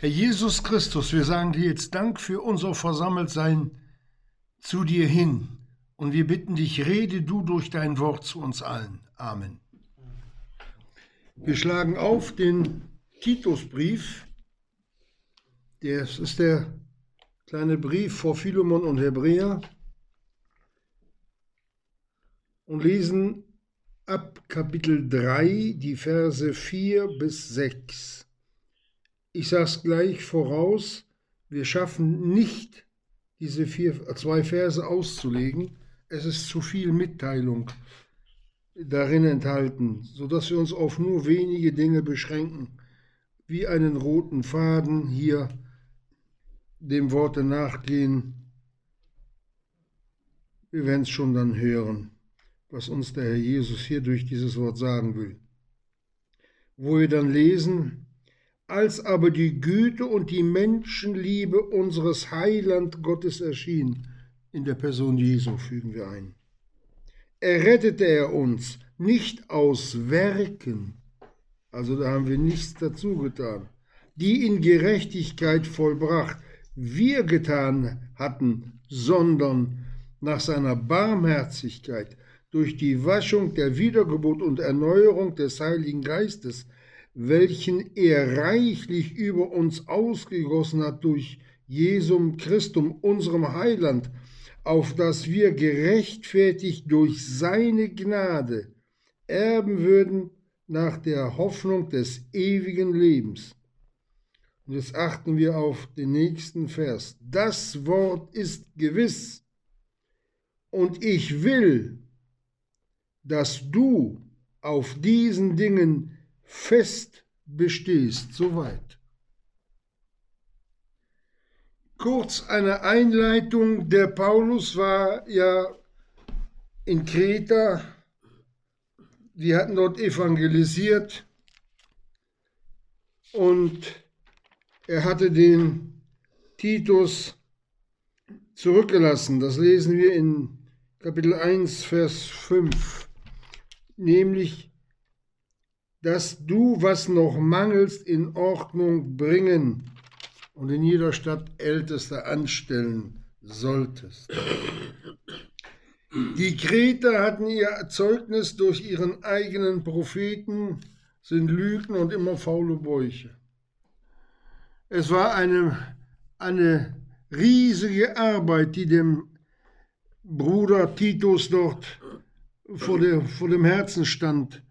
Herr Jesus Christus, wir sagen dir jetzt Dank für unser Versammeltsein zu dir hin. Und wir bitten dich, rede du durch dein Wort zu uns allen. Amen. Wir schlagen auf den Titusbrief. Das ist der kleine Brief vor Philemon und Hebräer. Und lesen ab Kapitel 3 die Verse 4 bis 6. Ich sage es gleich voraus, wir schaffen nicht, diese vier, zwei Verse auszulegen. Es ist zu viel Mitteilung darin enthalten, sodass wir uns auf nur wenige Dinge beschränken, wie einen roten Faden hier dem Worte nachgehen. Wir werden es schon dann hören, was uns der Herr Jesus hier durch dieses Wort sagen will. Wo wir dann lesen, als aber die Güte und die Menschenliebe unseres Heiland Gottes erschien, in der Person Jesu fügen wir ein. Errettete er uns nicht aus Werken, also da haben wir nichts dazu getan, die in Gerechtigkeit vollbracht, wir getan hatten, sondern nach seiner Barmherzigkeit durch die Waschung der Wiedergeburt und Erneuerung des Heiligen Geistes, welchen er reichlich über uns ausgegossen hat durch Jesum Christum, unserem Heiland, auf dass wir gerechtfertigt durch seine Gnade erben würden nach der Hoffnung des ewigen Lebens. Und jetzt achten wir auf den nächsten Vers. Das Wort ist gewiss und ich will, dass du auf diesen Dingen fest bestehst. Soweit. Kurz eine Einleitung. Der Paulus war ja in Kreta. Die hatten dort evangelisiert. Und er hatte den Titus zurückgelassen. Das lesen wir in Kapitel 1, Vers 5. Nämlich dass du, was noch mangelst, in Ordnung bringen und in jeder Stadt Älteste anstellen solltest. Die Kreter hatten ihr Zeugnis durch ihren eigenen Propheten, sind Lügen und immer faule Bäuche. Es war eine, eine riesige Arbeit, die dem Bruder Titus dort vor, der, vor dem Herzen stand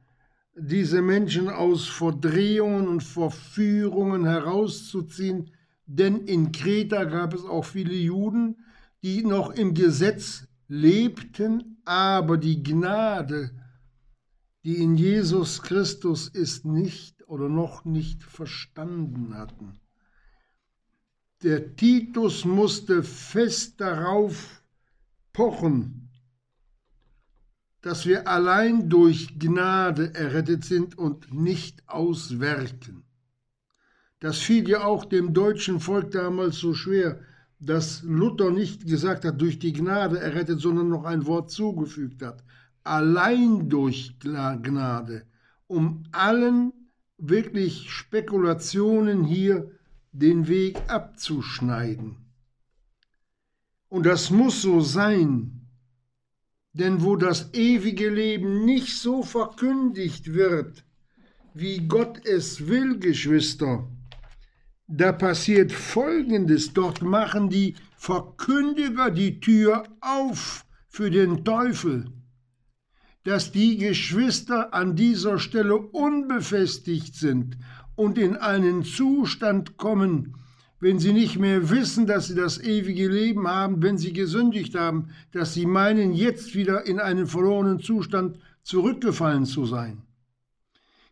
diese Menschen aus Verdrehungen und Verführungen herauszuziehen, denn in Kreta gab es auch viele Juden, die noch im Gesetz lebten, aber die Gnade, die in Jesus Christus ist, nicht oder noch nicht verstanden hatten. Der Titus musste fest darauf pochen, dass wir allein durch Gnade errettet sind und nicht aus Werken. Das fiel ja auch dem deutschen Volk damals so schwer, dass Luther nicht gesagt hat, durch die Gnade errettet, sondern noch ein Wort zugefügt hat. Allein durch Gnade, um allen wirklich Spekulationen hier den Weg abzuschneiden. Und das muss so sein, denn wo das ewige Leben nicht so verkündigt wird, wie Gott es will, Geschwister, da passiert Folgendes. Dort machen die Verkündiger die Tür auf für den Teufel, dass die Geschwister an dieser Stelle unbefestigt sind und in einen Zustand kommen, wenn sie nicht mehr wissen, dass sie das ewige Leben haben, wenn sie gesündigt haben, dass sie meinen, jetzt wieder in einen verlorenen Zustand zurückgefallen zu sein.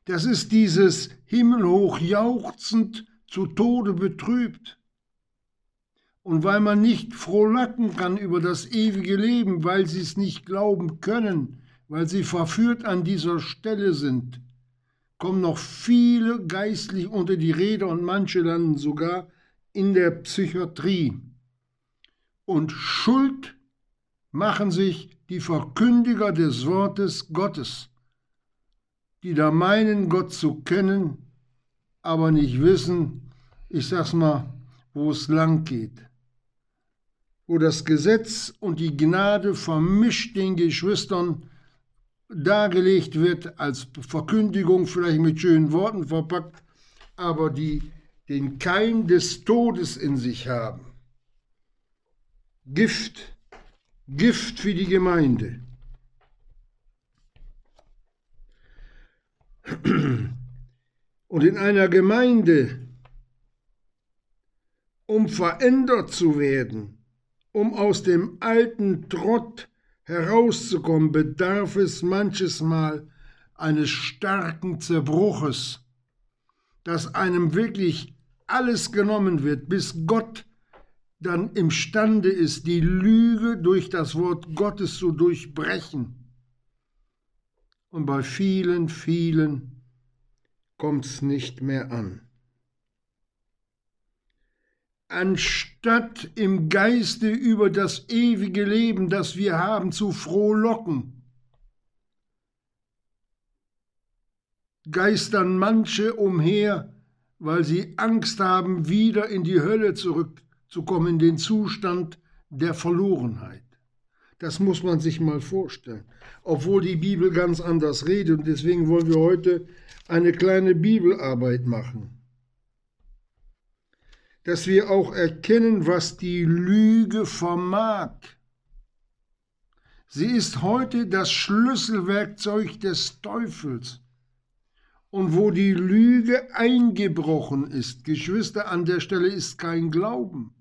Das ist dieses himmelhoch jauchzend, zu Tode betrübt. Und weil man nicht frohlacken kann über das ewige Leben, weil sie es nicht glauben können, weil sie verführt an dieser Stelle sind, kommen noch viele geistlich unter die Rede und manche landen sogar in der Psychiatrie. Und Schuld machen sich die Verkündiger des Wortes Gottes, die da meinen, Gott zu kennen, aber nicht wissen, ich sag's mal, wo es lang geht. Wo das Gesetz und die Gnade vermischt den Geschwistern dargelegt wird, als Verkündigung, vielleicht mit schönen Worten verpackt, aber die den Keim des Todes in sich haben. Gift, Gift für die Gemeinde. Und in einer Gemeinde, um verändert zu werden, um aus dem alten Trott herauszukommen, bedarf es manches Mal eines starken Zerbruches, dass einem wirklich alles genommen wird, bis Gott dann imstande ist, die Lüge durch das Wort Gottes zu durchbrechen. Und bei vielen, vielen kommt es nicht mehr an. Anstatt im Geiste über das ewige Leben, das wir haben, zu frohlocken, geistern manche umher, weil sie Angst haben, wieder in die Hölle zurückzukommen, in den Zustand der Verlorenheit. Das muss man sich mal vorstellen, obwohl die Bibel ganz anders redet und deswegen wollen wir heute eine kleine Bibelarbeit machen. Dass wir auch erkennen, was die Lüge vermag. Sie ist heute das Schlüsselwerkzeug des Teufels. Und wo die Lüge eingebrochen ist, Geschwister, an der Stelle ist kein Glauben.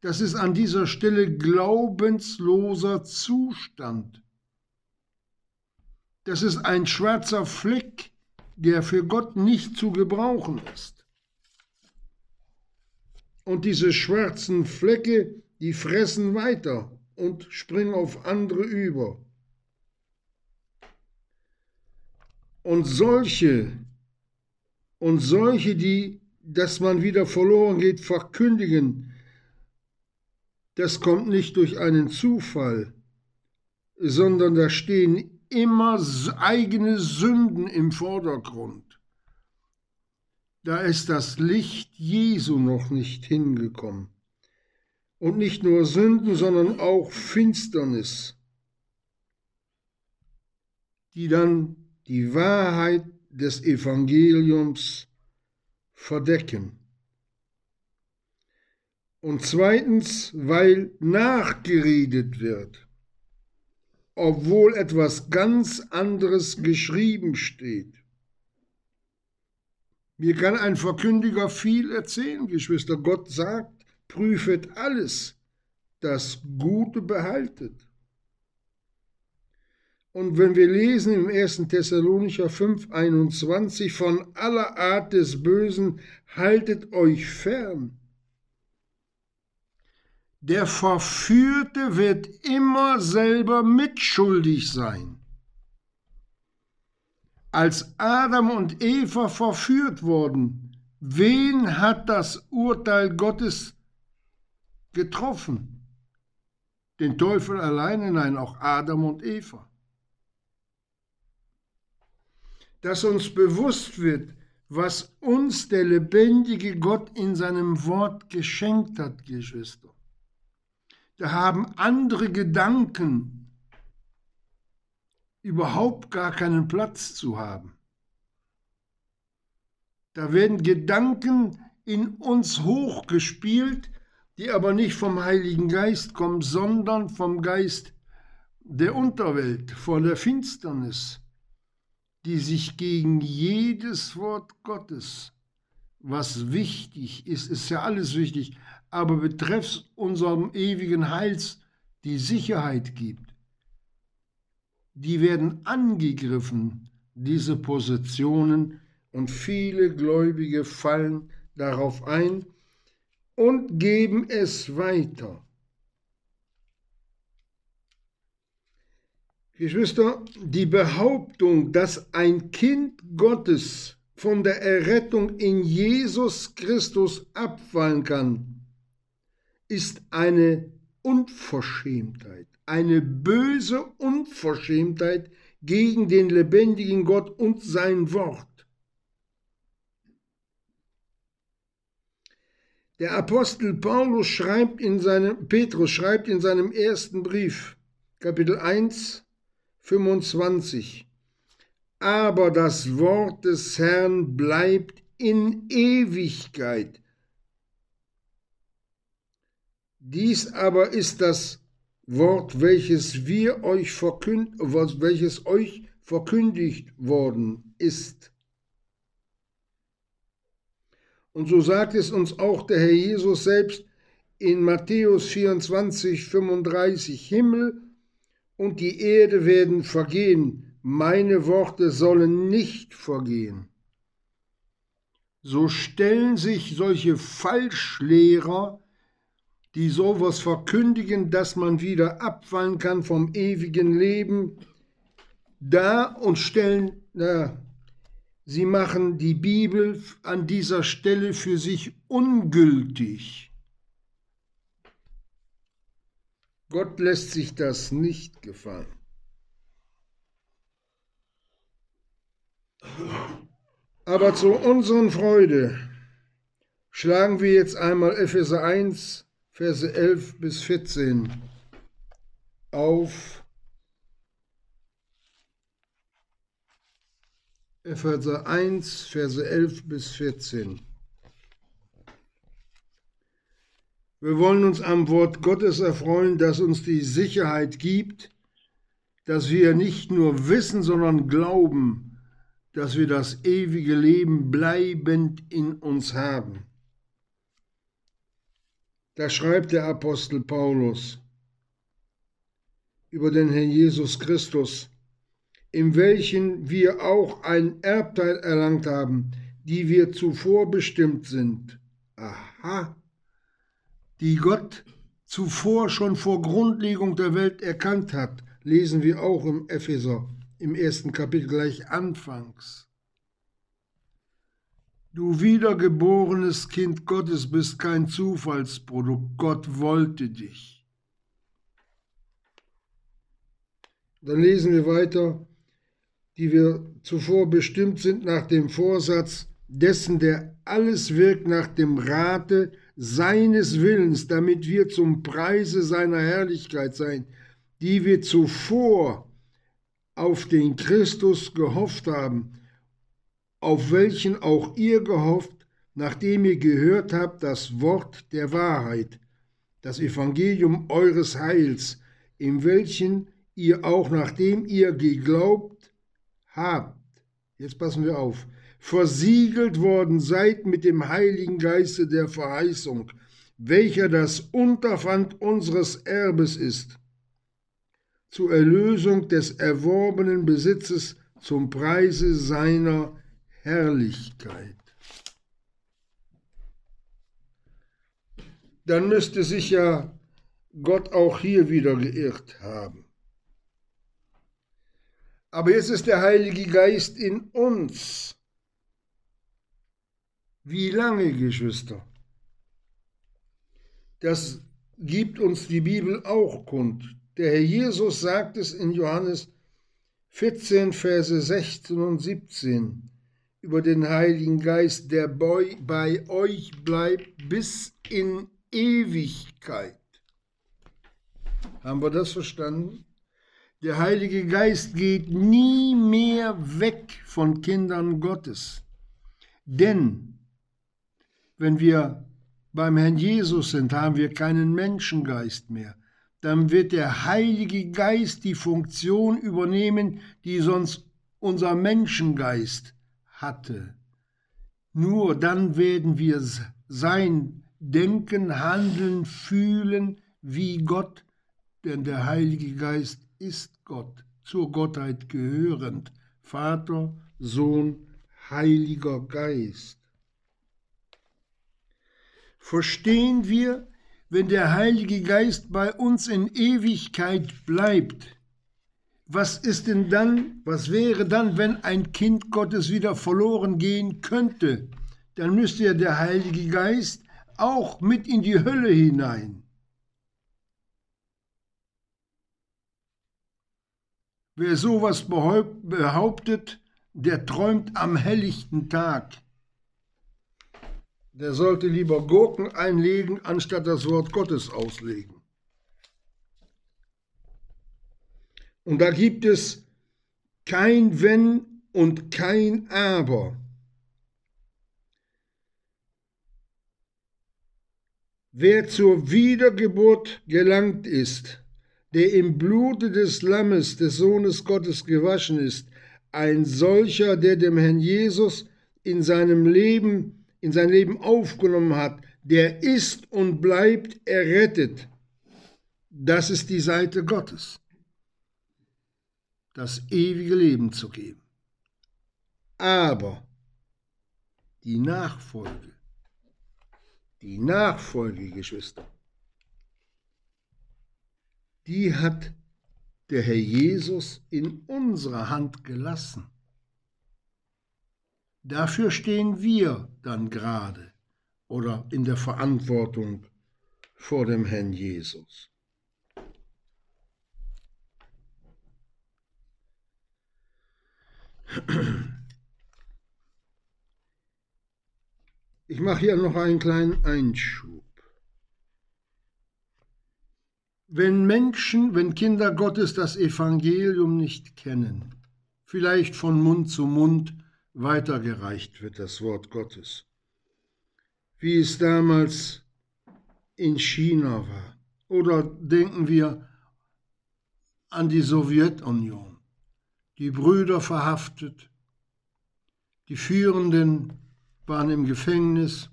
Das ist an dieser Stelle glaubensloser Zustand. Das ist ein schwarzer Fleck, der für Gott nicht zu gebrauchen ist. Und diese schwarzen Flecke, die fressen weiter und springen auf andere über. Und solche, und solche, die, dass man wieder verloren geht, verkündigen, das kommt nicht durch einen Zufall, sondern da stehen immer eigene Sünden im Vordergrund. Da ist das Licht Jesu noch nicht hingekommen. Und nicht nur Sünden, sondern auch Finsternis, die dann die Wahrheit des Evangeliums verdecken. Und zweitens, weil nachgeredet wird, obwohl etwas ganz anderes geschrieben steht. Mir kann ein Verkündiger viel erzählen, Geschwister. Gott sagt, prüfet alles, das Gute behaltet. Und wenn wir lesen im 1. Thessalonicher 5, 21, von aller Art des Bösen haltet euch fern der Verführte wird immer selber mitschuldig sein. Als Adam und Eva verführt wurden, wen hat das Urteil Gottes getroffen? Den Teufel alleine? Nein, auch Adam und Eva. Dass uns bewusst wird, was uns der lebendige Gott in seinem Wort geschenkt hat, Geschwister da haben andere Gedanken überhaupt gar keinen Platz zu haben. Da werden Gedanken in uns hochgespielt, die aber nicht vom Heiligen Geist kommen, sondern vom Geist der Unterwelt, von der Finsternis, die sich gegen jedes Wort Gottes, was wichtig ist, ist ja alles wichtig, aber betreffs unserem ewigen Heils die Sicherheit gibt. Die werden angegriffen, diese Positionen, und viele Gläubige fallen darauf ein und geben es weiter. Geschwister, die Behauptung, dass ein Kind Gottes von der Errettung in Jesus Christus abfallen kann, ist eine Unverschämtheit, eine böse Unverschämtheit gegen den lebendigen Gott und sein Wort. Der Apostel Paulus schreibt in seinem, Petrus schreibt in seinem ersten Brief, Kapitel 1, 25, aber das Wort des Herrn bleibt in Ewigkeit. Dies aber ist das Wort, welches wir euch verkünd, welches euch verkündigt worden ist. Und so sagt es uns auch der Herr Jesus selbst in Matthäus 24, 35, Himmel und die Erde werden vergehen, meine Worte sollen nicht vergehen. So stellen sich solche Falschlehrer, die sowas verkündigen, dass man wieder abfallen kann vom ewigen Leben, da und stellen, na, Sie machen die Bibel an dieser Stelle für sich ungültig. Gott lässt sich das nicht gefallen. Aber zu unseren Freude schlagen wir jetzt einmal Epheser 1, Verse 11 bis 14 auf Epheser 1, Verse 11 bis 14. Wir wollen uns am Wort Gottes erfreuen, das uns die Sicherheit gibt, dass wir nicht nur wissen, sondern glauben, dass wir das ewige Leben bleibend in uns haben. Da schreibt der Apostel Paulus über den Herrn Jesus Christus, in welchen wir auch ein Erbteil erlangt haben, die wir zuvor bestimmt sind. Aha, die Gott zuvor schon vor Grundlegung der Welt erkannt hat, lesen wir auch im Epheser im ersten Kapitel gleich anfangs. Du wiedergeborenes Kind Gottes bist kein Zufallsprodukt, Gott wollte dich. Dann lesen wir weiter, die wir zuvor bestimmt sind nach dem Vorsatz dessen, der alles wirkt nach dem Rate seines Willens, damit wir zum Preise seiner Herrlichkeit sein, die wir zuvor auf den Christus gehofft haben, auf welchen auch ihr gehofft, nachdem ihr gehört habt das Wort der Wahrheit, das Evangelium eures Heils, in welchen ihr auch nachdem ihr geglaubt habt, jetzt passen wir auf, versiegelt worden seid mit dem Heiligen Geiste der Verheißung, welcher das Unterpfand unseres Erbes ist, zur Erlösung des erworbenen Besitzes zum Preise seiner Herrlichkeit. Dann müsste sich ja Gott auch hier wieder geirrt haben. Aber jetzt ist der Heilige Geist in uns. Wie lange, Geschwister? Das gibt uns die Bibel auch kund. Der Herr Jesus sagt es in Johannes 14, Verse 16 und 17 über den Heiligen Geist, der bei euch bleibt bis in Ewigkeit. Haben wir das verstanden? Der Heilige Geist geht nie mehr weg von Kindern Gottes. Denn wenn wir beim Herrn Jesus sind, haben wir keinen Menschengeist mehr. Dann wird der Heilige Geist die Funktion übernehmen, die sonst unser Menschengeist hatte. Nur dann werden wir sein Denken, Handeln, Fühlen wie Gott, denn der Heilige Geist ist Gott, zur Gottheit gehörend, Vater, Sohn, Heiliger Geist. Verstehen wir, wenn der Heilige Geist bei uns in Ewigkeit bleibt, was ist denn dann, was wäre dann, wenn ein Kind Gottes wieder verloren gehen könnte? Dann müsste ja der Heilige Geist auch mit in die Hölle hinein. Wer sowas behauptet, der träumt am helllichten Tag. Der sollte lieber Gurken einlegen, anstatt das Wort Gottes auslegen. Und da gibt es kein Wenn und kein Aber. Wer zur Wiedergeburt gelangt ist, der im Blute des Lammes, des Sohnes Gottes gewaschen ist, ein solcher, der dem Herrn Jesus in seinem Leben, in sein Leben aufgenommen hat, der ist und bleibt errettet. Das ist die Seite Gottes, das ewige Leben zu geben. Aber die Nachfolge, die Nachfolge, Geschwister, die hat der Herr Jesus in unserer Hand gelassen. Dafür stehen wir dann gerade oder in der Verantwortung vor dem Herrn Jesus. Ich mache hier noch einen kleinen Einschub. Wenn Menschen, wenn Kinder Gottes das Evangelium nicht kennen, vielleicht von Mund zu Mund weitergereicht wird das Wort Gottes, wie es damals in China war. Oder denken wir an die Sowjetunion, die Brüder verhaftet, die Führenden waren im Gefängnis,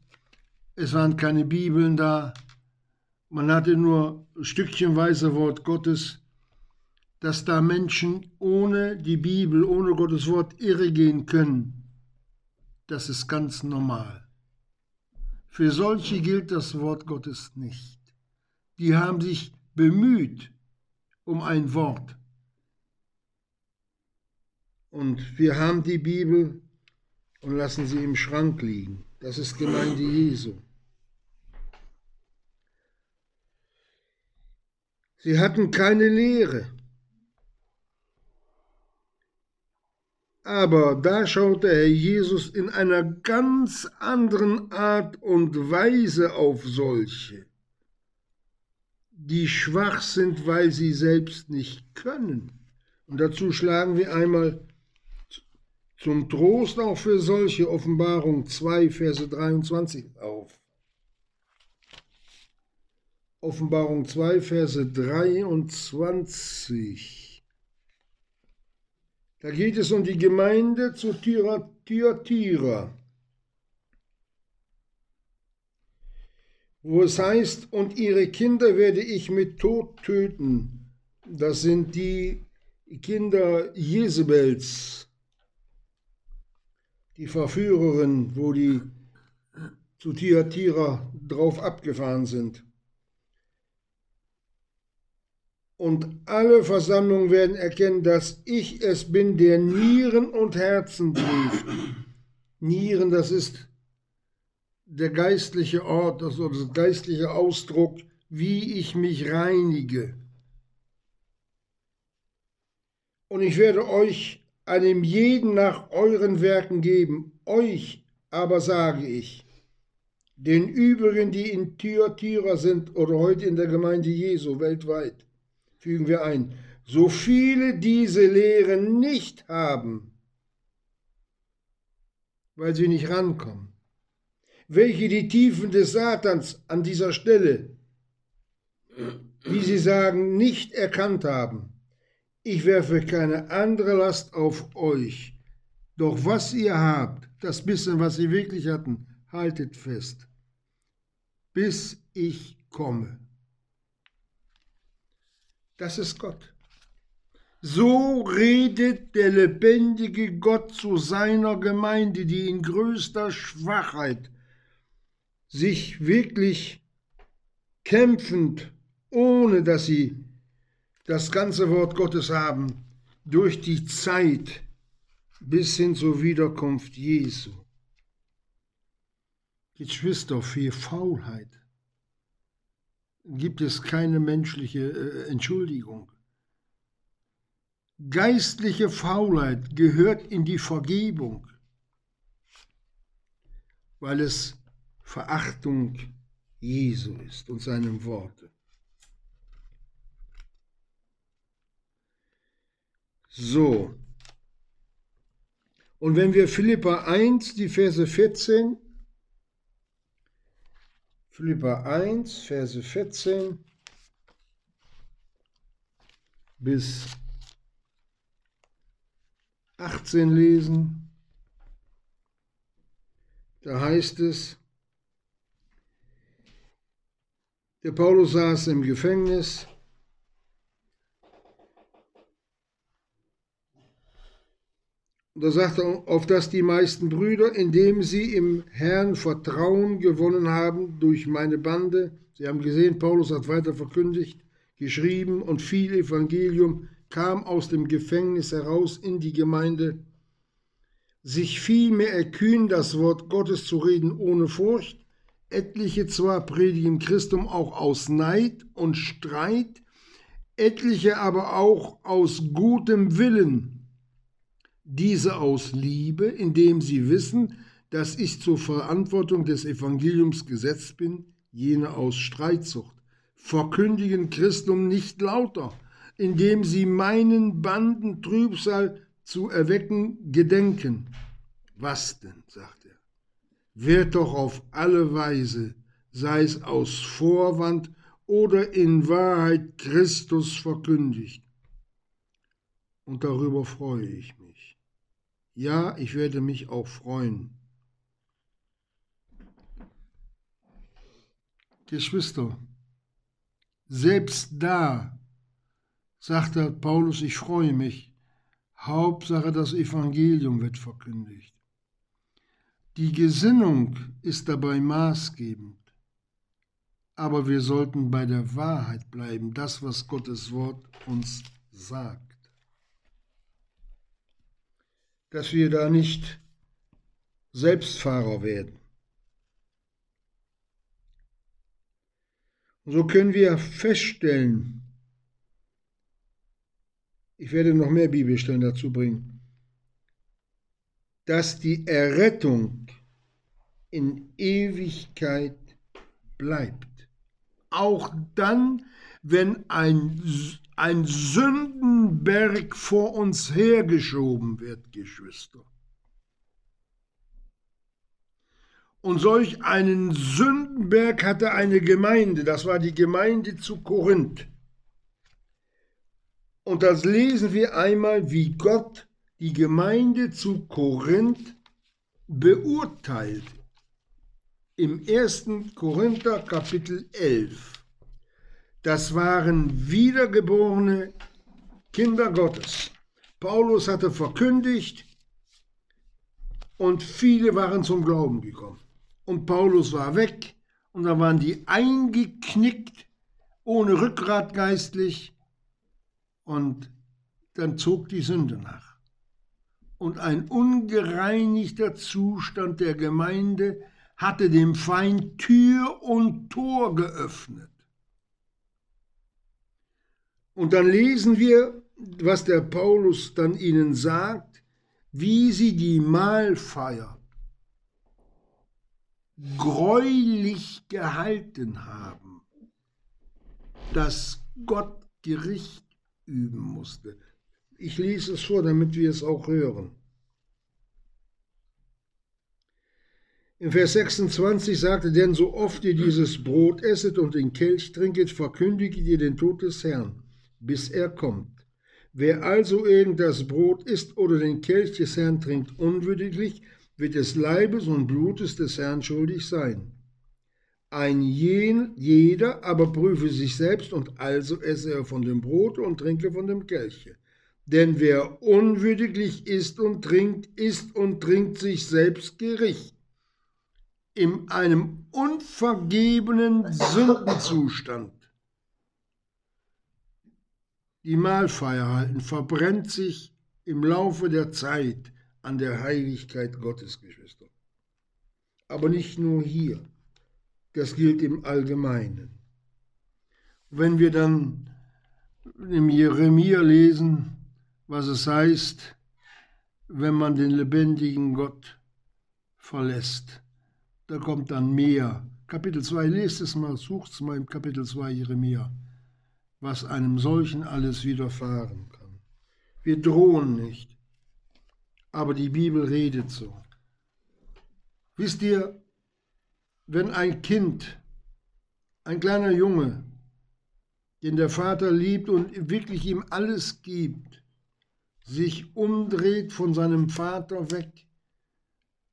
es waren keine Bibeln da, man hatte nur stückchenweise Wort Gottes, dass da Menschen ohne die Bibel, ohne Gottes Wort irregehen können. Das ist ganz normal. Für solche gilt das Wort Gottes nicht. Die haben sich bemüht um ein Wort. Und wir haben die Bibel und lassen sie im Schrank liegen. Das ist Gemeinde Jesu. Sie hatten keine Lehre. Aber da schaut der Herr Jesus in einer ganz anderen Art und Weise auf solche, die schwach sind, weil sie selbst nicht können. Und dazu schlagen wir einmal zum Trost auch für solche Offenbarung 2, Verse 23 auf. Offenbarung 2, Verse 23. Da geht es um die Gemeinde zu Thyatira, wo es heißt, und ihre Kinder werde ich mit Tod töten. Das sind die Kinder Jezebels, die Verführerin, wo die zu Thyatira drauf abgefahren sind. Und alle Versammlungen werden erkennen, dass ich es bin, der Nieren und Herzen prüft. Nieren, das ist der geistliche Ort, das ist der geistliche Ausdruck, wie ich mich reinige. Und ich werde euch einem jeden nach euren Werken geben, euch aber sage ich, den übrigen, die in Thyatira sind oder heute in der Gemeinde Jesu weltweit, fügen wir ein, so viele diese Lehre nicht haben, weil sie nicht rankommen, welche die Tiefen des Satans an dieser Stelle, wie sie sagen, nicht erkannt haben. Ich werfe keine andere Last auf euch, doch was ihr habt, das bisschen, was sie wirklich hatten, haltet fest, bis ich komme. Das ist Gott. So redet der lebendige Gott zu seiner Gemeinde, die in größter Schwachheit sich wirklich kämpfend, ohne dass sie das ganze Wort Gottes haben, durch die Zeit bis hin zur Wiederkunft Jesu. Geschwister, für Faulheit gibt es keine menschliche äh, Entschuldigung. Geistliche Faulheit gehört in die Vergebung, weil es Verachtung Jesu ist und seinem Worte. So. Und wenn wir Philippa 1, die Verse 14, Philippa 1, Verse 14 bis 18 lesen, da heißt es, der Paulus saß im Gefängnis, da sagt er, auf dass die meisten Brüder, indem sie im Herrn Vertrauen gewonnen haben durch meine Bande, Sie haben gesehen, Paulus hat weiter verkündigt, geschrieben und viel Evangelium kam aus dem Gefängnis heraus in die Gemeinde, sich vielmehr erkühnen, das Wort Gottes zu reden ohne Furcht, etliche zwar predigen Christum auch aus Neid und Streit, etliche aber auch aus gutem Willen, diese aus Liebe, indem sie wissen, dass ich zur Verantwortung des Evangeliums gesetzt bin, jene aus Streitsucht, verkündigen Christum nicht lauter, indem sie meinen Banden Trübsal zu erwecken gedenken. Was denn, sagt er, wird doch auf alle Weise, sei es aus Vorwand oder in Wahrheit Christus verkündigt. Und darüber freue ich mich. Ja, ich werde mich auch freuen. Geschwister, selbst da, sagte Paulus, ich freue mich, Hauptsache das Evangelium wird verkündigt. Die Gesinnung ist dabei maßgebend, aber wir sollten bei der Wahrheit bleiben, das, was Gottes Wort uns sagt. Dass wir da nicht Selbstfahrer werden. Und so können wir feststellen, ich werde noch mehr Bibelstellen dazu bringen, dass die Errettung in Ewigkeit bleibt. Auch dann, wenn ein, ein Sündenberg vor uns hergeschoben wird, Geschwister. Und solch einen Sündenberg hatte eine Gemeinde, das war die Gemeinde zu Korinth. Und das lesen wir einmal, wie Gott die Gemeinde zu Korinth beurteilt. Im 1. Korinther Kapitel 11. Das waren wiedergeborene Kinder Gottes. Paulus hatte verkündigt und viele waren zum Glauben gekommen und Paulus war weg und da waren die eingeknickt, ohne Rückgrat geistlich und dann zog die Sünde nach. Und ein ungereinigter Zustand der Gemeinde hatte dem Feind Tür und Tor geöffnet. Und dann lesen wir, was der Paulus dann ihnen sagt, wie sie die Mahlfeier greulich gehalten haben, dass Gott Gericht üben musste. Ich lese es vor, damit wir es auch hören. Im Vers 26 sagte, denn so oft ihr dieses Brot esset und den Kelch trinket, verkündigt ihr den Tod des Herrn, bis er kommt. Wer also irgend das Brot isst oder den Kelch des Herrn trinkt unwürdiglich, wird des Leibes und Blutes des Herrn schuldig sein. Ein jeder aber prüfe sich selbst und also esse er von dem Brot und trinke von dem Kelche. Denn wer unwürdiglich isst und trinkt, isst und trinkt sich selbst Gericht. In einem unvergebenen Sündenzustand. Die Mahlfeier halten verbrennt sich im Laufe der Zeit an der Heiligkeit Gottes, Geschwister. Aber nicht nur hier, das gilt im Allgemeinen. Wenn wir dann im Jeremia lesen, was es heißt, wenn man den lebendigen Gott verlässt, da kommt dann mehr. Kapitel 2, lest es mal, sucht es mal im Kapitel 2 Jeremia, was einem solchen alles widerfahren kann. Wir drohen nicht, aber die Bibel redet so. Wisst ihr, wenn ein Kind, ein kleiner Junge, den der Vater liebt und wirklich ihm alles gibt, sich umdreht von seinem Vater weg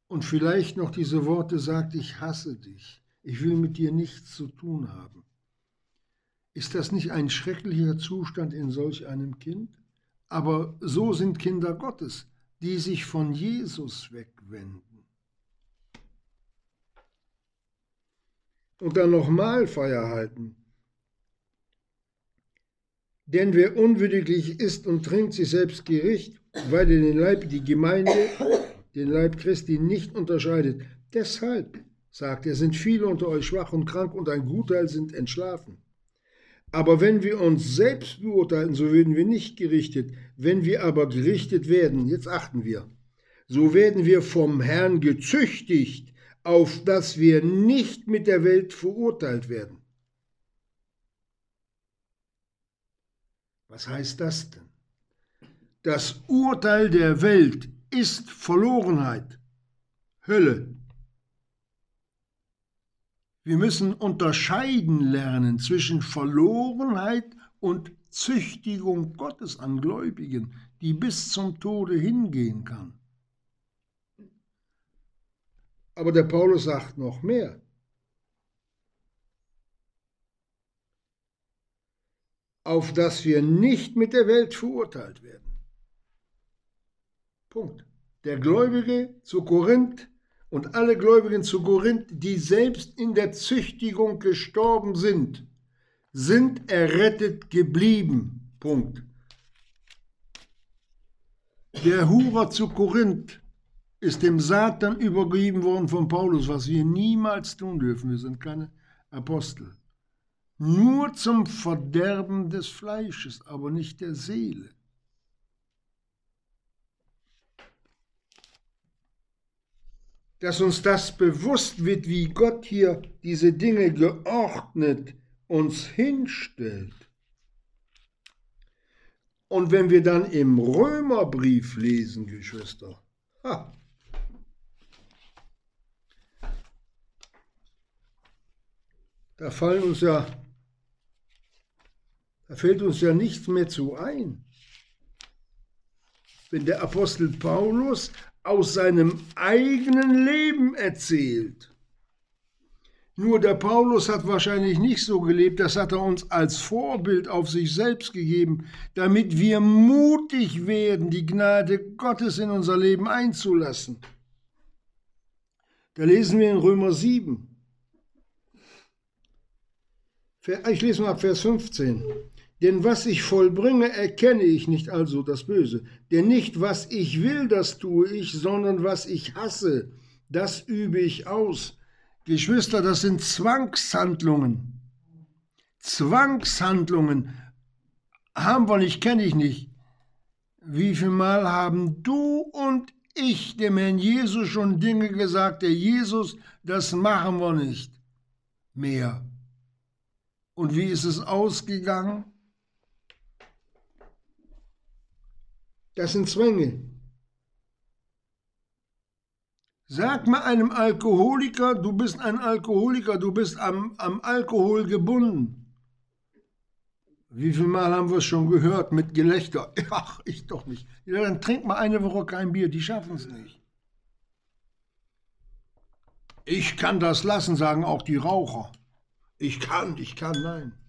und vielleicht noch diese Worte sagt, ich hasse dich, ich will mit dir nichts zu tun haben. Ist das nicht ein schrecklicher Zustand in solch einem Kind? Aber so sind Kinder Gottes, die sich von Jesus wegwenden. Und dann nochmal Feier halten. Denn wer unwürdiglich isst und trinkt sich selbst Gericht, weil er den Leib, die Gemeinde, den Leib Christi nicht unterscheidet. Deshalb, sagt er, sind viele unter euch schwach und krank und ein Gutteil sind entschlafen. Aber wenn wir uns selbst beurteilen, so würden wir nicht gerichtet. Wenn wir aber gerichtet werden, jetzt achten wir, so werden wir vom Herrn gezüchtigt, auf dass wir nicht mit der Welt verurteilt werden. Was heißt das denn? Das Urteil der Welt ist Verlorenheit, Hölle. Wir müssen unterscheiden lernen zwischen Verlorenheit und Züchtigung Gottes an Gläubigen, die bis zum Tode hingehen kann. Aber der Paulus sagt noch mehr. auf dass wir nicht mit der Welt verurteilt werden. Punkt. Der Gläubige zu Korinth und alle Gläubigen zu Korinth, die selbst in der Züchtigung gestorben sind, sind errettet geblieben. Punkt. Der Hurer zu Korinth ist dem Satan übergeben worden von Paulus, was wir niemals tun dürfen. Wir sind keine Apostel nur zum Verderben des Fleisches, aber nicht der Seele. Dass uns das bewusst wird, wie Gott hier diese Dinge geordnet uns hinstellt. Und wenn wir dann im Römerbrief lesen, Geschwister, ha, da fallen uns ja da fällt uns ja nichts mehr zu ein. Wenn der Apostel Paulus aus seinem eigenen Leben erzählt. Nur der Paulus hat wahrscheinlich nicht so gelebt, das hat er uns als Vorbild auf sich selbst gegeben, damit wir mutig werden, die Gnade Gottes in unser Leben einzulassen. Da lesen wir in Römer 7. Ich lese mal ab Vers 15. Denn was ich vollbringe, erkenne ich nicht also das Böse. Denn nicht was ich will, das tue ich, sondern was ich hasse, das übe ich aus. Geschwister, das sind Zwangshandlungen. Zwangshandlungen haben wir nicht, kenne ich nicht. Wie viel Mal haben du und ich dem Herrn Jesus schon Dinge gesagt, der Jesus, das machen wir nicht mehr. Und wie ist es ausgegangen? Das sind Zwänge. Sag mal einem Alkoholiker, du bist ein Alkoholiker, du bist am, am Alkohol gebunden. Wie viel Mal haben wir es schon gehört mit Gelächter? Ach, ich doch nicht. Ja, dann trink mal eine Woche kein Bier, die schaffen es nicht. Ich kann das lassen, sagen auch die Raucher. Ich kann, ich kann, nein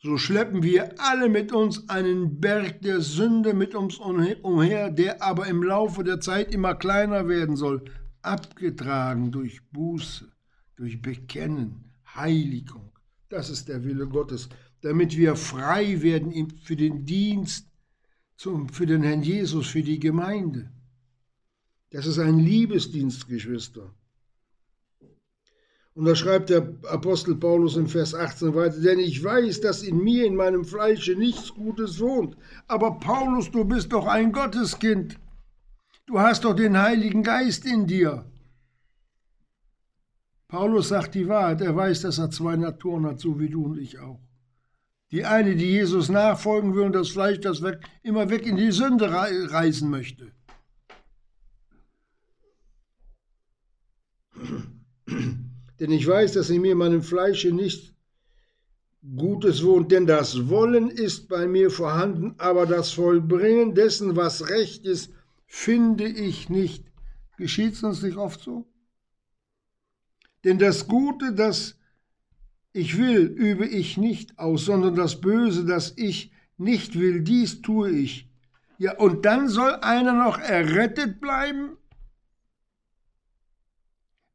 so schleppen wir alle mit uns einen Berg der Sünde mit uns umher, der aber im Laufe der Zeit immer kleiner werden soll, abgetragen durch Buße, durch Bekennen, Heiligung. Das ist der Wille Gottes, damit wir frei werden für den Dienst, für den Herrn Jesus, für die Gemeinde. Das ist ein Liebesdienst, Geschwister. Und da schreibt der Apostel Paulus in Vers 18 weiter, denn ich weiß, dass in mir, in meinem Fleische nichts Gutes wohnt. Aber Paulus, du bist doch ein Gotteskind. Du hast doch den Heiligen Geist in dir. Paulus sagt die Wahrheit, er weiß, dass er zwei Naturen hat, so wie du und ich auch. Die eine, die Jesus nachfolgen will und das Fleisch, das weg, immer weg in die Sünde reisen möchte. Denn ich weiß, dass in mir, meinem Fleische, nicht Gutes wohnt, denn das Wollen ist bei mir vorhanden, aber das Vollbringen dessen, was recht ist, finde ich nicht. Geschieht es uns nicht oft so? Denn das Gute, das ich will, übe ich nicht aus, sondern das Böse, das ich nicht will, dies tue ich. Ja, und dann soll einer noch errettet bleiben?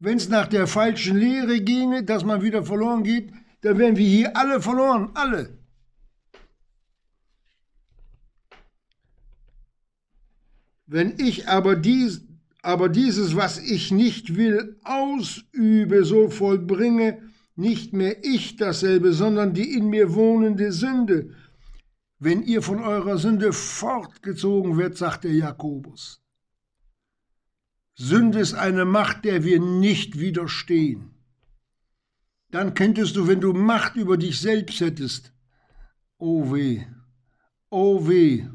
Wenn es nach der falschen Lehre ginge, dass man wieder verloren geht, dann wären wir hier alle verloren, alle. Wenn ich aber, dies, aber dieses, was ich nicht will, ausübe, so vollbringe, nicht mehr ich dasselbe, sondern die in mir wohnende Sünde. Wenn ihr von eurer Sünde fortgezogen werdet, sagt der Jakobus. Sünde ist eine Macht, der wir nicht widerstehen. Dann könntest du, wenn du Macht über dich selbst hättest, oh weh, oh weh,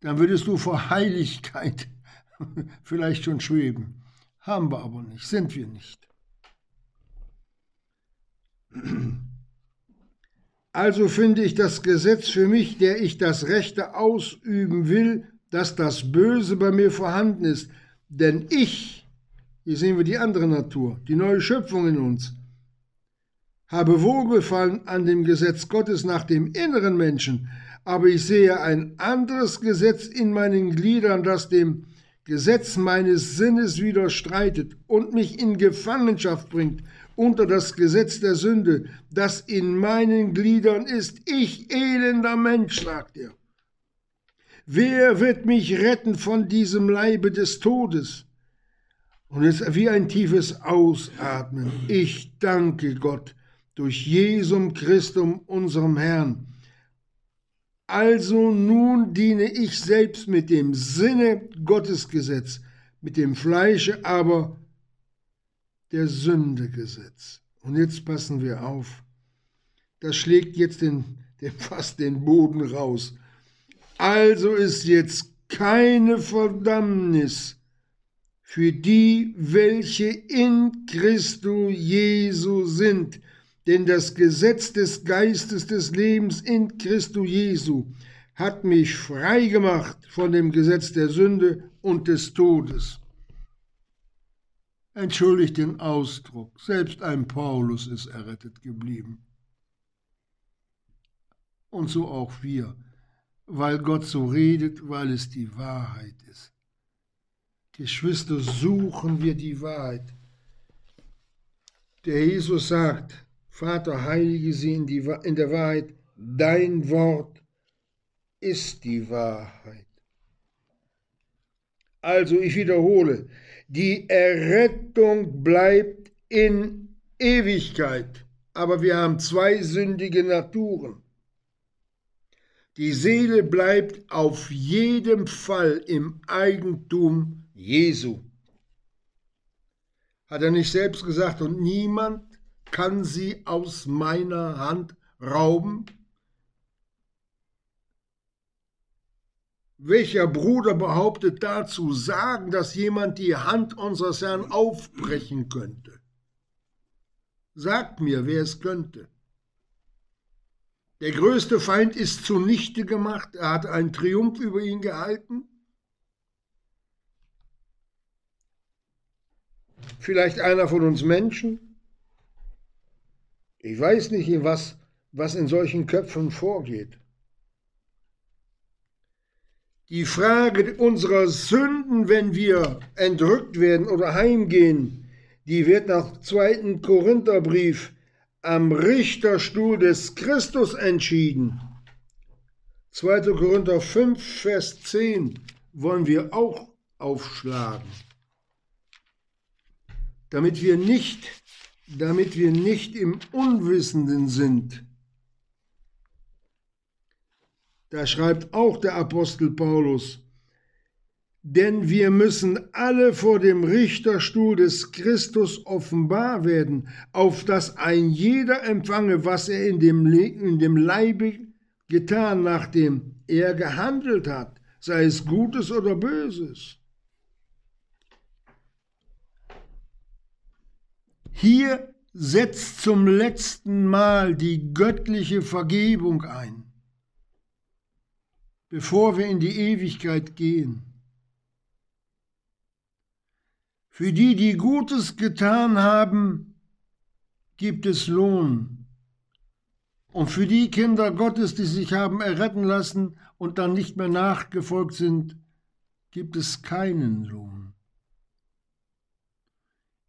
dann würdest du vor Heiligkeit vielleicht schon schweben. Haben wir aber nicht, sind wir nicht. Also finde ich das Gesetz für mich, der ich das Rechte ausüben will, dass das Böse bei mir vorhanden ist. Denn ich, hier sehen wir die andere Natur, die neue Schöpfung in uns, habe Wohlgefallen an dem Gesetz Gottes nach dem inneren Menschen, aber ich sehe ein anderes Gesetz in meinen Gliedern, das dem Gesetz meines Sinnes widerstreitet und mich in Gefangenschaft bringt unter das Gesetz der Sünde, das in meinen Gliedern ist. Ich elender Mensch, sagt er. Wer wird mich retten von diesem Leibe des Todes? Und es wie ein tiefes Ausatmen. Ich danke Gott durch Jesum Christum, unserem Herrn. Also nun diene ich selbst mit dem Sinne Gottesgesetz, mit dem Fleische aber der Sündegesetz. Und jetzt passen wir auf. Das schlägt jetzt den, den, fast den Boden raus. Also ist jetzt keine Verdammnis für die, welche in Christo Jesu sind, denn das Gesetz des Geistes des Lebens in Christo Jesu hat mich frei gemacht von dem Gesetz der Sünde und des Todes. Entschuldigt den Ausdruck, selbst ein Paulus ist errettet geblieben. Und so auch wir, weil Gott so redet, weil es die Wahrheit ist. Geschwister, suchen wir die Wahrheit. Der Jesus sagt, Vater, heilige sie in, die, in der Wahrheit. Dein Wort ist die Wahrheit. Also ich wiederhole, die Errettung bleibt in Ewigkeit. Aber wir haben zwei sündige Naturen. Die Seele bleibt auf jeden Fall im Eigentum Jesu. Hat er nicht selbst gesagt, und niemand kann sie aus meiner Hand rauben? Welcher Bruder behauptet dazu sagen, dass jemand die Hand unseres Herrn aufbrechen könnte? Sagt mir, wer es könnte. Der größte Feind ist zunichte gemacht, er hat einen Triumph über ihn gehalten. Vielleicht einer von uns Menschen? Ich weiß nicht, was, was in solchen Köpfen vorgeht. Die Frage unserer Sünden, wenn wir entrückt werden oder heimgehen, die wird nach 2. Korintherbrief am Richterstuhl des Christus entschieden. 2. Korinther 5, Vers 10 wollen wir auch aufschlagen, damit wir nicht damit wir nicht im Unwissenden sind. Da schreibt auch der Apostel Paulus, denn wir müssen alle vor dem Richterstuhl des Christus offenbar werden, auf dass ein jeder empfange, was er in dem, Le in dem Leibe getan, nachdem er gehandelt hat, sei es Gutes oder Böses. Hier setzt zum letzten Mal die göttliche Vergebung ein, bevor wir in die Ewigkeit gehen. Für die, die Gutes getan haben, gibt es Lohn. Und für die Kinder Gottes, die sich haben erretten lassen und dann nicht mehr nachgefolgt sind, gibt es keinen Lohn.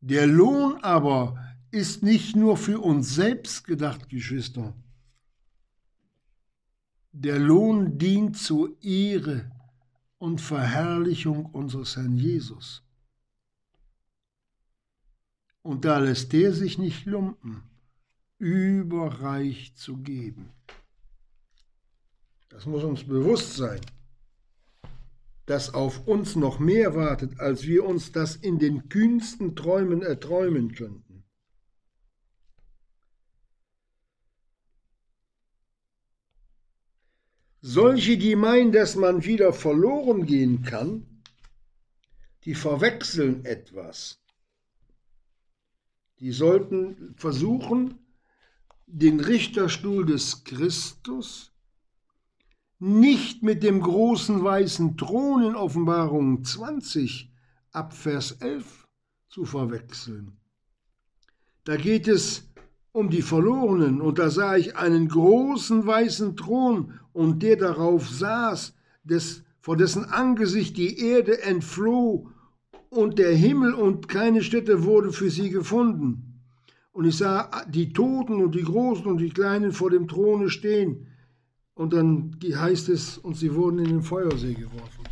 Der Lohn aber ist nicht nur für uns selbst gedacht, Geschwister. Der Lohn dient zur Ehre und Verherrlichung unseres Herrn Jesus. Und da lässt der sich nicht lumpen, überreich zu geben. Das muss uns bewusst sein, dass auf uns noch mehr wartet, als wir uns das in den kühnsten Träumen erträumen könnten. Solche, die meinen, dass man wieder verloren gehen kann, die verwechseln etwas. Die sollten versuchen, den Richterstuhl des Christus nicht mit dem großen weißen Thron in Offenbarung 20 ab Vers 11 zu verwechseln. Da geht es um die Verlorenen, und da sah ich einen großen weißen Thron, und der darauf saß, des, vor dessen Angesicht die Erde entfloh und der Himmel und keine Stätte wurde für sie gefunden. Und ich sah die Toten und die Großen und die Kleinen vor dem Throne stehen. Und dann heißt es, und sie wurden in den Feuersee geworfen.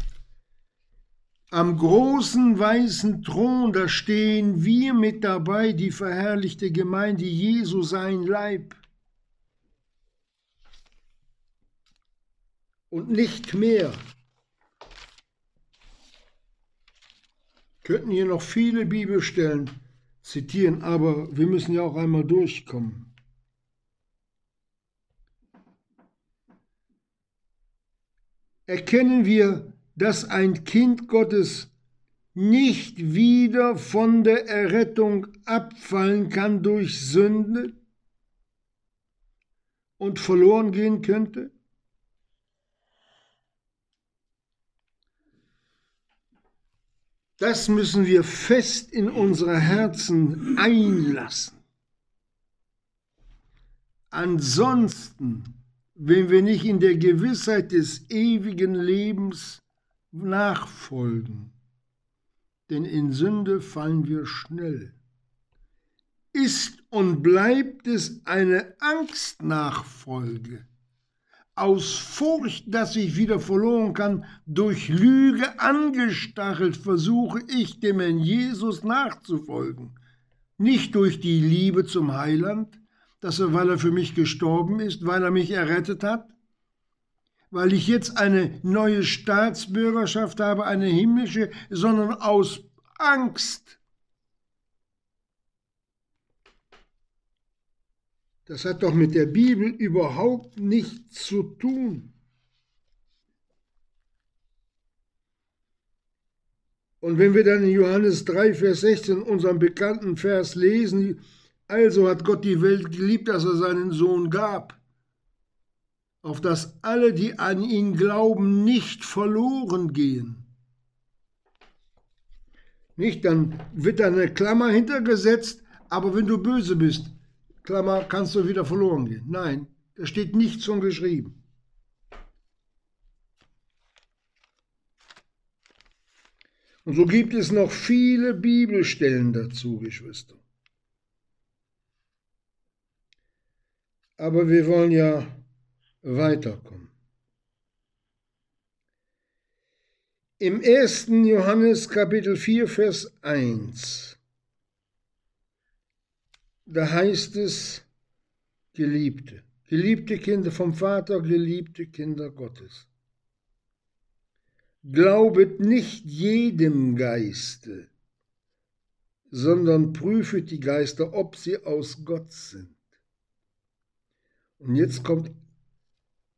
Am großen weißen Thron, da stehen wir mit dabei, die verherrlichte Gemeinde Jesu, sein Leib. Und nicht mehr. Könnten hier noch viele Bibelstellen zitieren, aber wir müssen ja auch einmal durchkommen. Erkennen wir, dass ein Kind Gottes nicht wieder von der Errettung abfallen kann durch Sünde und verloren gehen könnte? Das müssen wir fest in unsere Herzen einlassen. Ansonsten, wenn wir nicht in der Gewissheit des ewigen Lebens nachfolgen, denn in Sünde fallen wir schnell, ist und bleibt es eine Angstnachfolge aus Furcht, dass ich wieder verloren kann, durch Lüge angestachelt versuche ich dem Herrn Jesus nachzufolgen. Nicht durch die Liebe zum Heiland, dass er, weil er für mich gestorben ist, weil er mich errettet hat, weil ich jetzt eine neue Staatsbürgerschaft habe, eine himmlische, sondern aus Angst Das hat doch mit der Bibel überhaupt nichts zu tun. Und wenn wir dann in Johannes 3, Vers 16 unseren bekannten Vers lesen, also hat Gott die Welt geliebt, dass er seinen Sohn gab, auf dass alle, die an ihn glauben, nicht verloren gehen. Nicht, dann wird da eine Klammer hintergesetzt, aber wenn du böse bist, Klammer, kannst du wieder verloren gehen. Nein, da steht nichts von geschrieben. Und so gibt es noch viele Bibelstellen dazu, Geschwister. Aber wir wollen ja weiterkommen. Im 1. Johannes Kapitel 4, Vers 1 da heißt es Geliebte, geliebte Kinder vom Vater, geliebte Kinder Gottes. glaubet nicht jedem Geiste, sondern prüfet die Geister, ob sie aus Gott sind. Und jetzt kommt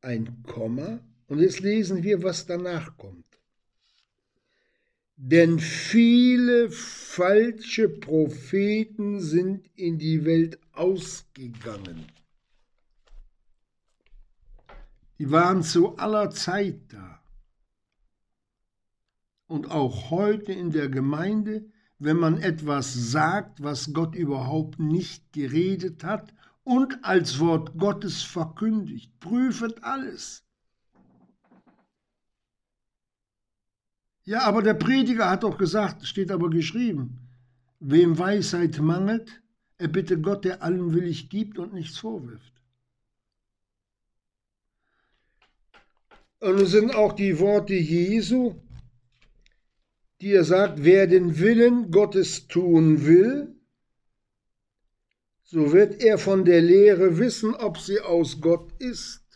ein Komma und jetzt lesen wir, was danach kommt. Denn viele falsche Propheten sind in die Welt ausgegangen. Die waren zu aller Zeit da. Und auch heute in der Gemeinde, wenn man etwas sagt, was Gott überhaupt nicht geredet hat und als Wort Gottes verkündigt, prüfet alles. Ja, aber der Prediger hat doch gesagt, steht aber geschrieben, wem Weisheit mangelt, er bitte Gott, der allem willig gibt und nichts vorwirft. Und es sind auch die Worte Jesu, die er sagt, wer den Willen Gottes tun will, so wird er von der Lehre wissen, ob sie aus Gott ist.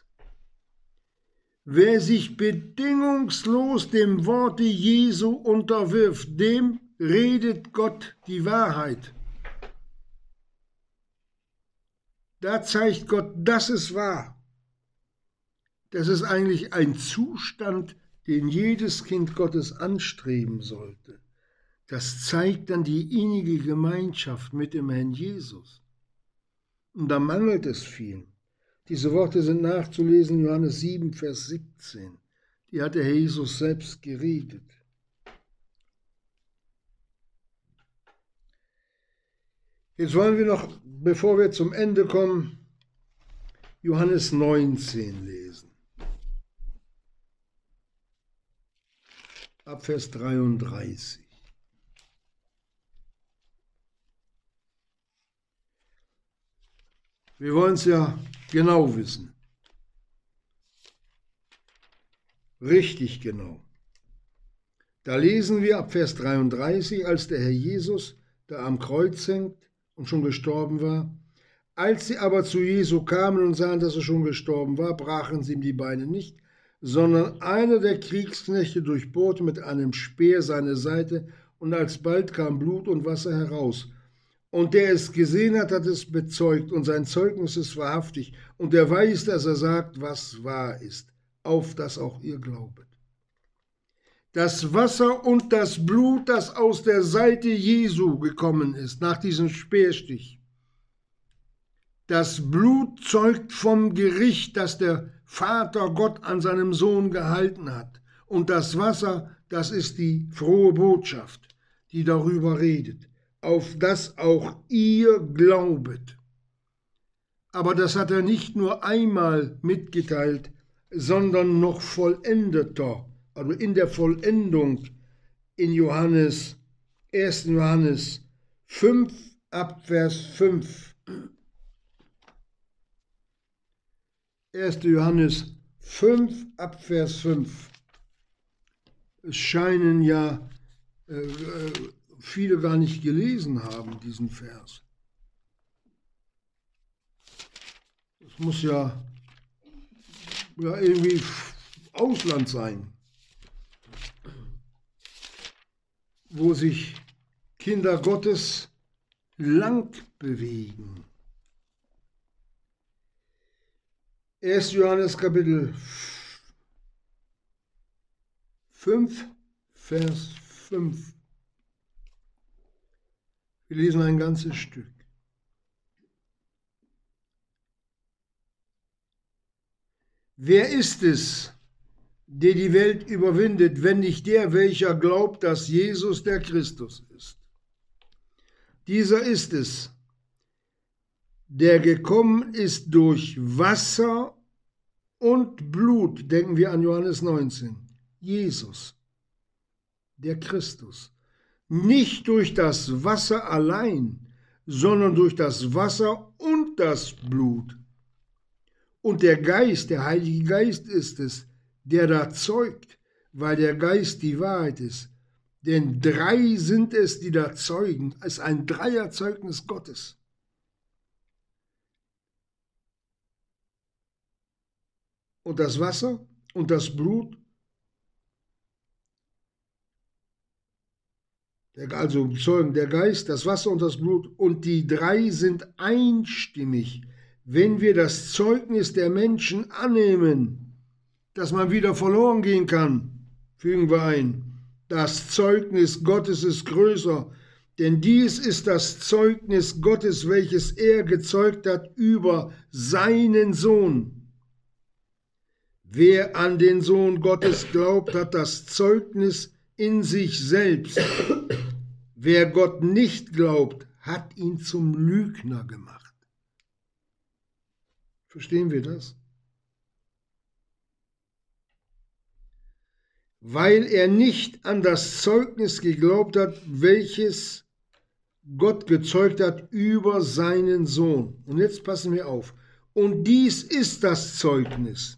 Wer sich bedingungslos dem Worte Jesu unterwirft, dem redet Gott die Wahrheit. Da zeigt Gott, das ist wahr. Das ist eigentlich ein Zustand, den jedes Kind Gottes anstreben sollte. Das zeigt dann die innige Gemeinschaft mit dem Herrn Jesus. Und da mangelt es viel. Diese Worte sind nachzulesen in Johannes 7, Vers 17. Die hat der Herr Jesus selbst geredet. Jetzt wollen wir noch, bevor wir zum Ende kommen, Johannes 19 lesen. ab Vers 33. Wir wollen es ja genau wissen. Richtig genau. Da lesen wir ab Vers 33, als der Herr Jesus da am Kreuz hängt und schon gestorben war. Als sie aber zu Jesu kamen und sahen, dass er schon gestorben war, brachen sie ihm die Beine nicht, sondern einer der Kriegsknechte durchbohrte mit einem Speer seine Seite, und alsbald kam Blut und Wasser heraus. Und der es gesehen hat, hat es bezeugt, und sein Zeugnis ist wahrhaftig, und er weiß, dass er sagt, was wahr ist, auf das auch ihr glaubet. Das Wasser und das Blut, das aus der Seite Jesu gekommen ist, nach diesem Speerstich, das Blut zeugt vom Gericht, das der Vater Gott an seinem Sohn gehalten hat. Und das Wasser, das ist die frohe Botschaft, die darüber redet, auf das auch ihr glaubet. Aber das hat er nicht nur einmal mitgeteilt, sondern noch vollendeter, also in der Vollendung in Johannes, 1. Johannes 5 ab Vers 5 1. Johannes 5 ab Vers 5. Es scheinen ja äh, äh, viele gar nicht gelesen haben, diesen Vers. Es muss ja, ja irgendwie Ausland sein, wo sich Kinder Gottes lang bewegen. 1. Johannes Kapitel 5, Vers 5. Wir lesen ein ganzes Stück. Wer ist es, der die Welt überwindet, wenn nicht der, welcher glaubt, dass Jesus der Christus ist? Dieser ist es, der gekommen ist durch Wasser und Blut, denken wir an Johannes 19, Jesus, der Christus, nicht durch das Wasser allein, sondern durch das Wasser und das Blut. Und der Geist, der Heilige Geist ist es, der da zeugt, weil der Geist die Wahrheit ist. Denn drei sind es, die da zeugen. Es ist ein Dreierzeugnis Gottes. und das Wasser und das Blut also Zeugen, der Geist, das Wasser und das Blut, und die drei sind einstimmig, wenn wir das Zeugnis der Menschen annehmen, dass man wieder verloren gehen kann, fügen wir ein. Das Zeugnis Gottes ist größer, denn dies ist das Zeugnis Gottes, welches er gezeugt hat über seinen Sohn. Wer an den Sohn Gottes glaubt, hat das Zeugnis in sich selbst. Wer Gott nicht glaubt, hat ihn zum Lügner gemacht. Verstehen wir das? Weil er nicht an das Zeugnis geglaubt hat, welches Gott gezeugt hat über seinen Sohn. Und jetzt passen wir auf. Und dies ist das Zeugnis,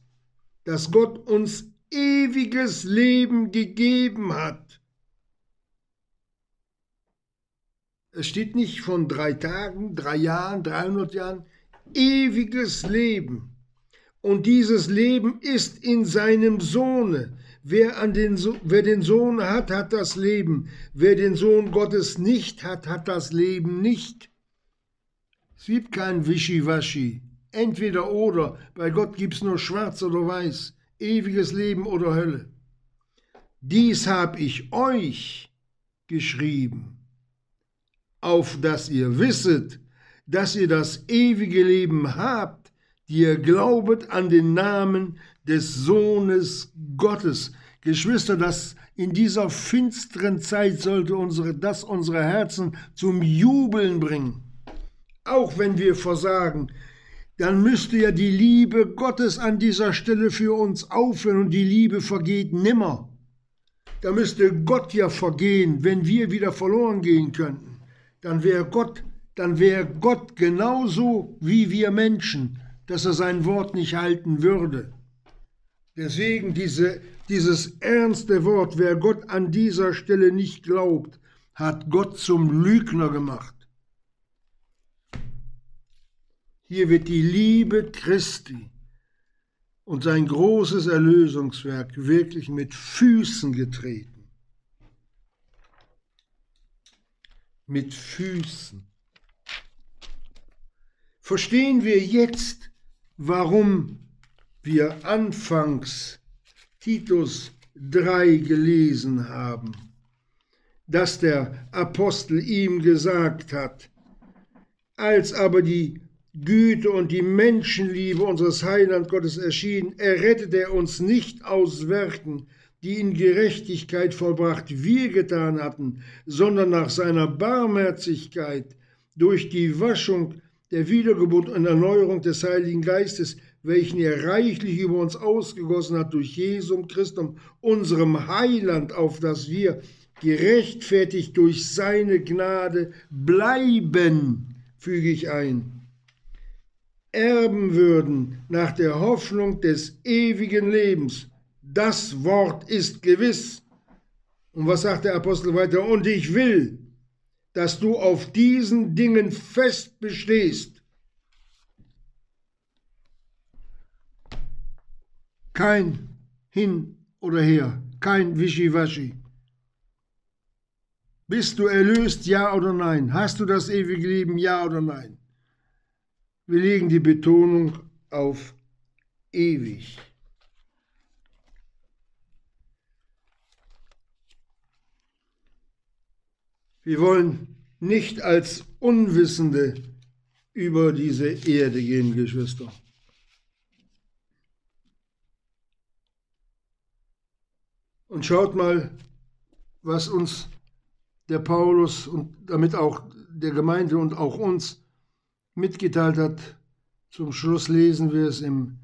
dass Gott uns ewiges Leben gegeben hat. Es steht nicht von drei Tagen, drei Jahren, 300 Jahren, ewiges Leben. Und dieses Leben ist in seinem Sohne. Wer, an den, so wer den Sohn hat, hat das Leben. Wer den Sohn Gottes nicht hat, hat das Leben nicht. Es gibt kein Wischiwaschi. Entweder oder. Bei Gott gibt es nur schwarz oder weiß ewiges Leben oder Hölle. Dies habe ich euch geschrieben, auf dass ihr wisset, dass ihr das ewige Leben habt, die ihr glaubet an den Namen des Sohnes Gottes. Geschwister, das in dieser finsteren Zeit sollte unsere, das unsere Herzen zum Jubeln bringen. Auch wenn wir versagen, dann müsste ja die Liebe Gottes an dieser Stelle für uns aufhören und die Liebe vergeht nimmer. Da müsste Gott ja vergehen, wenn wir wieder verloren gehen könnten. Dann wäre Gott, dann wäre Gott genauso wie wir Menschen, dass er sein Wort nicht halten würde. Deswegen diese, dieses ernste Wort, wer Gott an dieser Stelle nicht glaubt, hat Gott zum Lügner gemacht. Hier wird die Liebe Christi und sein großes Erlösungswerk wirklich mit Füßen getreten. Mit Füßen. Verstehen wir jetzt, warum wir anfangs Titus 3 gelesen haben, dass der Apostel ihm gesagt hat, als aber die Güte und die Menschenliebe unseres Heiland Gottes erschien, errettete er uns nicht aus Werken, die in Gerechtigkeit vollbracht wir getan hatten, sondern nach seiner Barmherzigkeit durch die Waschung der Wiedergeburt und Erneuerung des Heiligen Geistes, welchen er reichlich über uns ausgegossen hat durch Jesum Christum, unserem Heiland, auf das wir gerechtfertigt durch seine Gnade bleiben, füge ich ein erben würden nach der Hoffnung des ewigen Lebens. Das Wort ist gewiss. Und was sagt der Apostel weiter? Und ich will, dass du auf diesen Dingen fest bestehst. Kein Hin oder Her, kein Wischiwaschi. Bist du erlöst, ja oder nein? Hast du das ewige Leben, ja oder nein? Wir legen die Betonung auf ewig. Wir wollen nicht als Unwissende über diese Erde gehen, Geschwister. Und schaut mal, was uns der Paulus und damit auch der Gemeinde und auch uns mitgeteilt hat. Zum Schluss lesen wir es im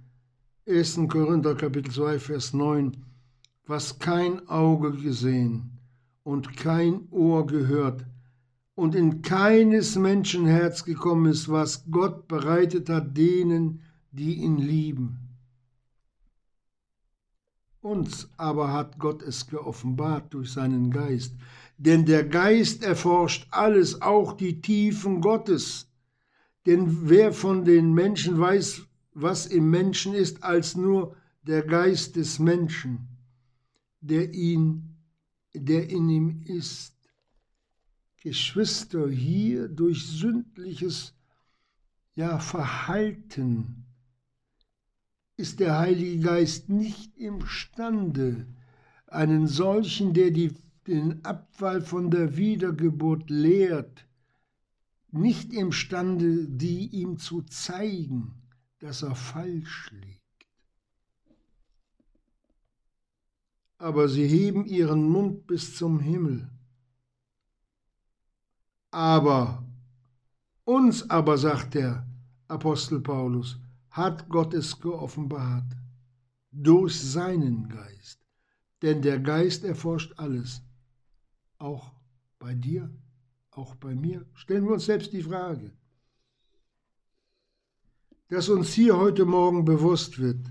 1. Korinther Kapitel 2, Vers 9, was kein Auge gesehen und kein Ohr gehört und in keines Menschen Herz gekommen ist, was Gott bereitet hat denen, die ihn lieben. Uns aber hat Gott es geoffenbart durch seinen Geist, denn der Geist erforscht alles, auch die Tiefen Gottes. Denn wer von den Menschen weiß, was im Menschen ist, als nur der Geist des Menschen, der ihn, der in ihm ist. Geschwister, hier durch sündliches ja, Verhalten ist der Heilige Geist nicht imstande, einen solchen, der die, den Abfall von der Wiedergeburt lehrt, nicht imstande, die ihm zu zeigen, dass er falsch liegt. Aber sie heben ihren Mund bis zum Himmel. Aber uns aber, sagt der Apostel Paulus, hat Gott es geoffenbart durch seinen Geist. Denn der Geist erforscht alles, auch bei dir, auch bei mir. Stellen wir uns selbst die Frage, dass uns hier heute Morgen bewusst wird,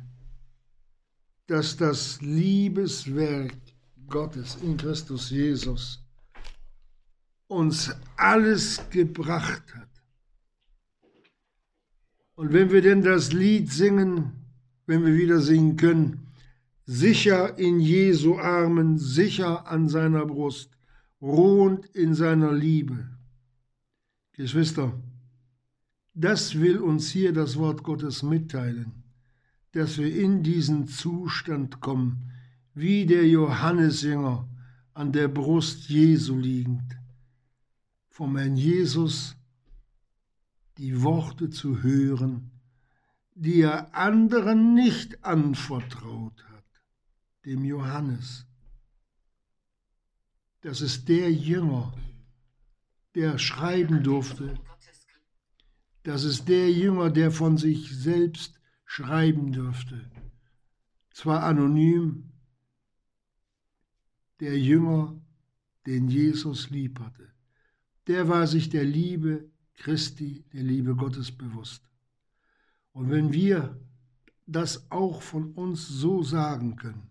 dass das Liebeswerk Gottes in Christus Jesus uns alles gebracht hat. Und wenn wir denn das Lied singen, wenn wir wieder singen können, sicher in Jesu Armen, sicher an seiner Brust, ruhend in seiner Liebe. Geschwister, das will uns hier das Wort Gottes mitteilen, dass wir in diesen Zustand kommen, wie der Johannesjünger an der Brust Jesu liegend, vom Herrn Jesus die Worte zu hören, die er anderen nicht anvertraut hat, dem Johannes. Das ist der Jünger, der schreiben durfte. Das ist der Jünger, der von sich selbst schreiben durfte. Zwar anonym, der Jünger, den Jesus lieb hatte. Der war sich der Liebe Christi, der Liebe Gottes bewusst. Und wenn wir das auch von uns so sagen können,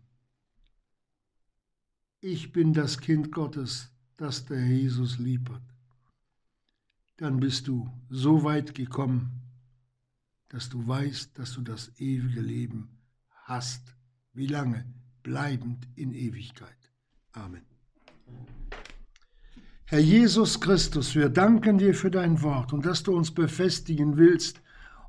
ich bin das Kind Gottes, das der Jesus lieb hat, dann bist du so weit gekommen, dass du weißt, dass du das ewige Leben hast. Wie lange? Bleibend in Ewigkeit. Amen. Herr Jesus Christus, wir danken dir für dein Wort und dass du uns befestigen willst.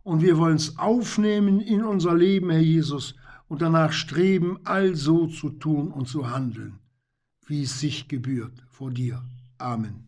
Und wir wollen es aufnehmen in unser Leben, Herr Jesus, und danach streben, all so zu tun und zu handeln, wie es sich gebührt vor dir. Amen.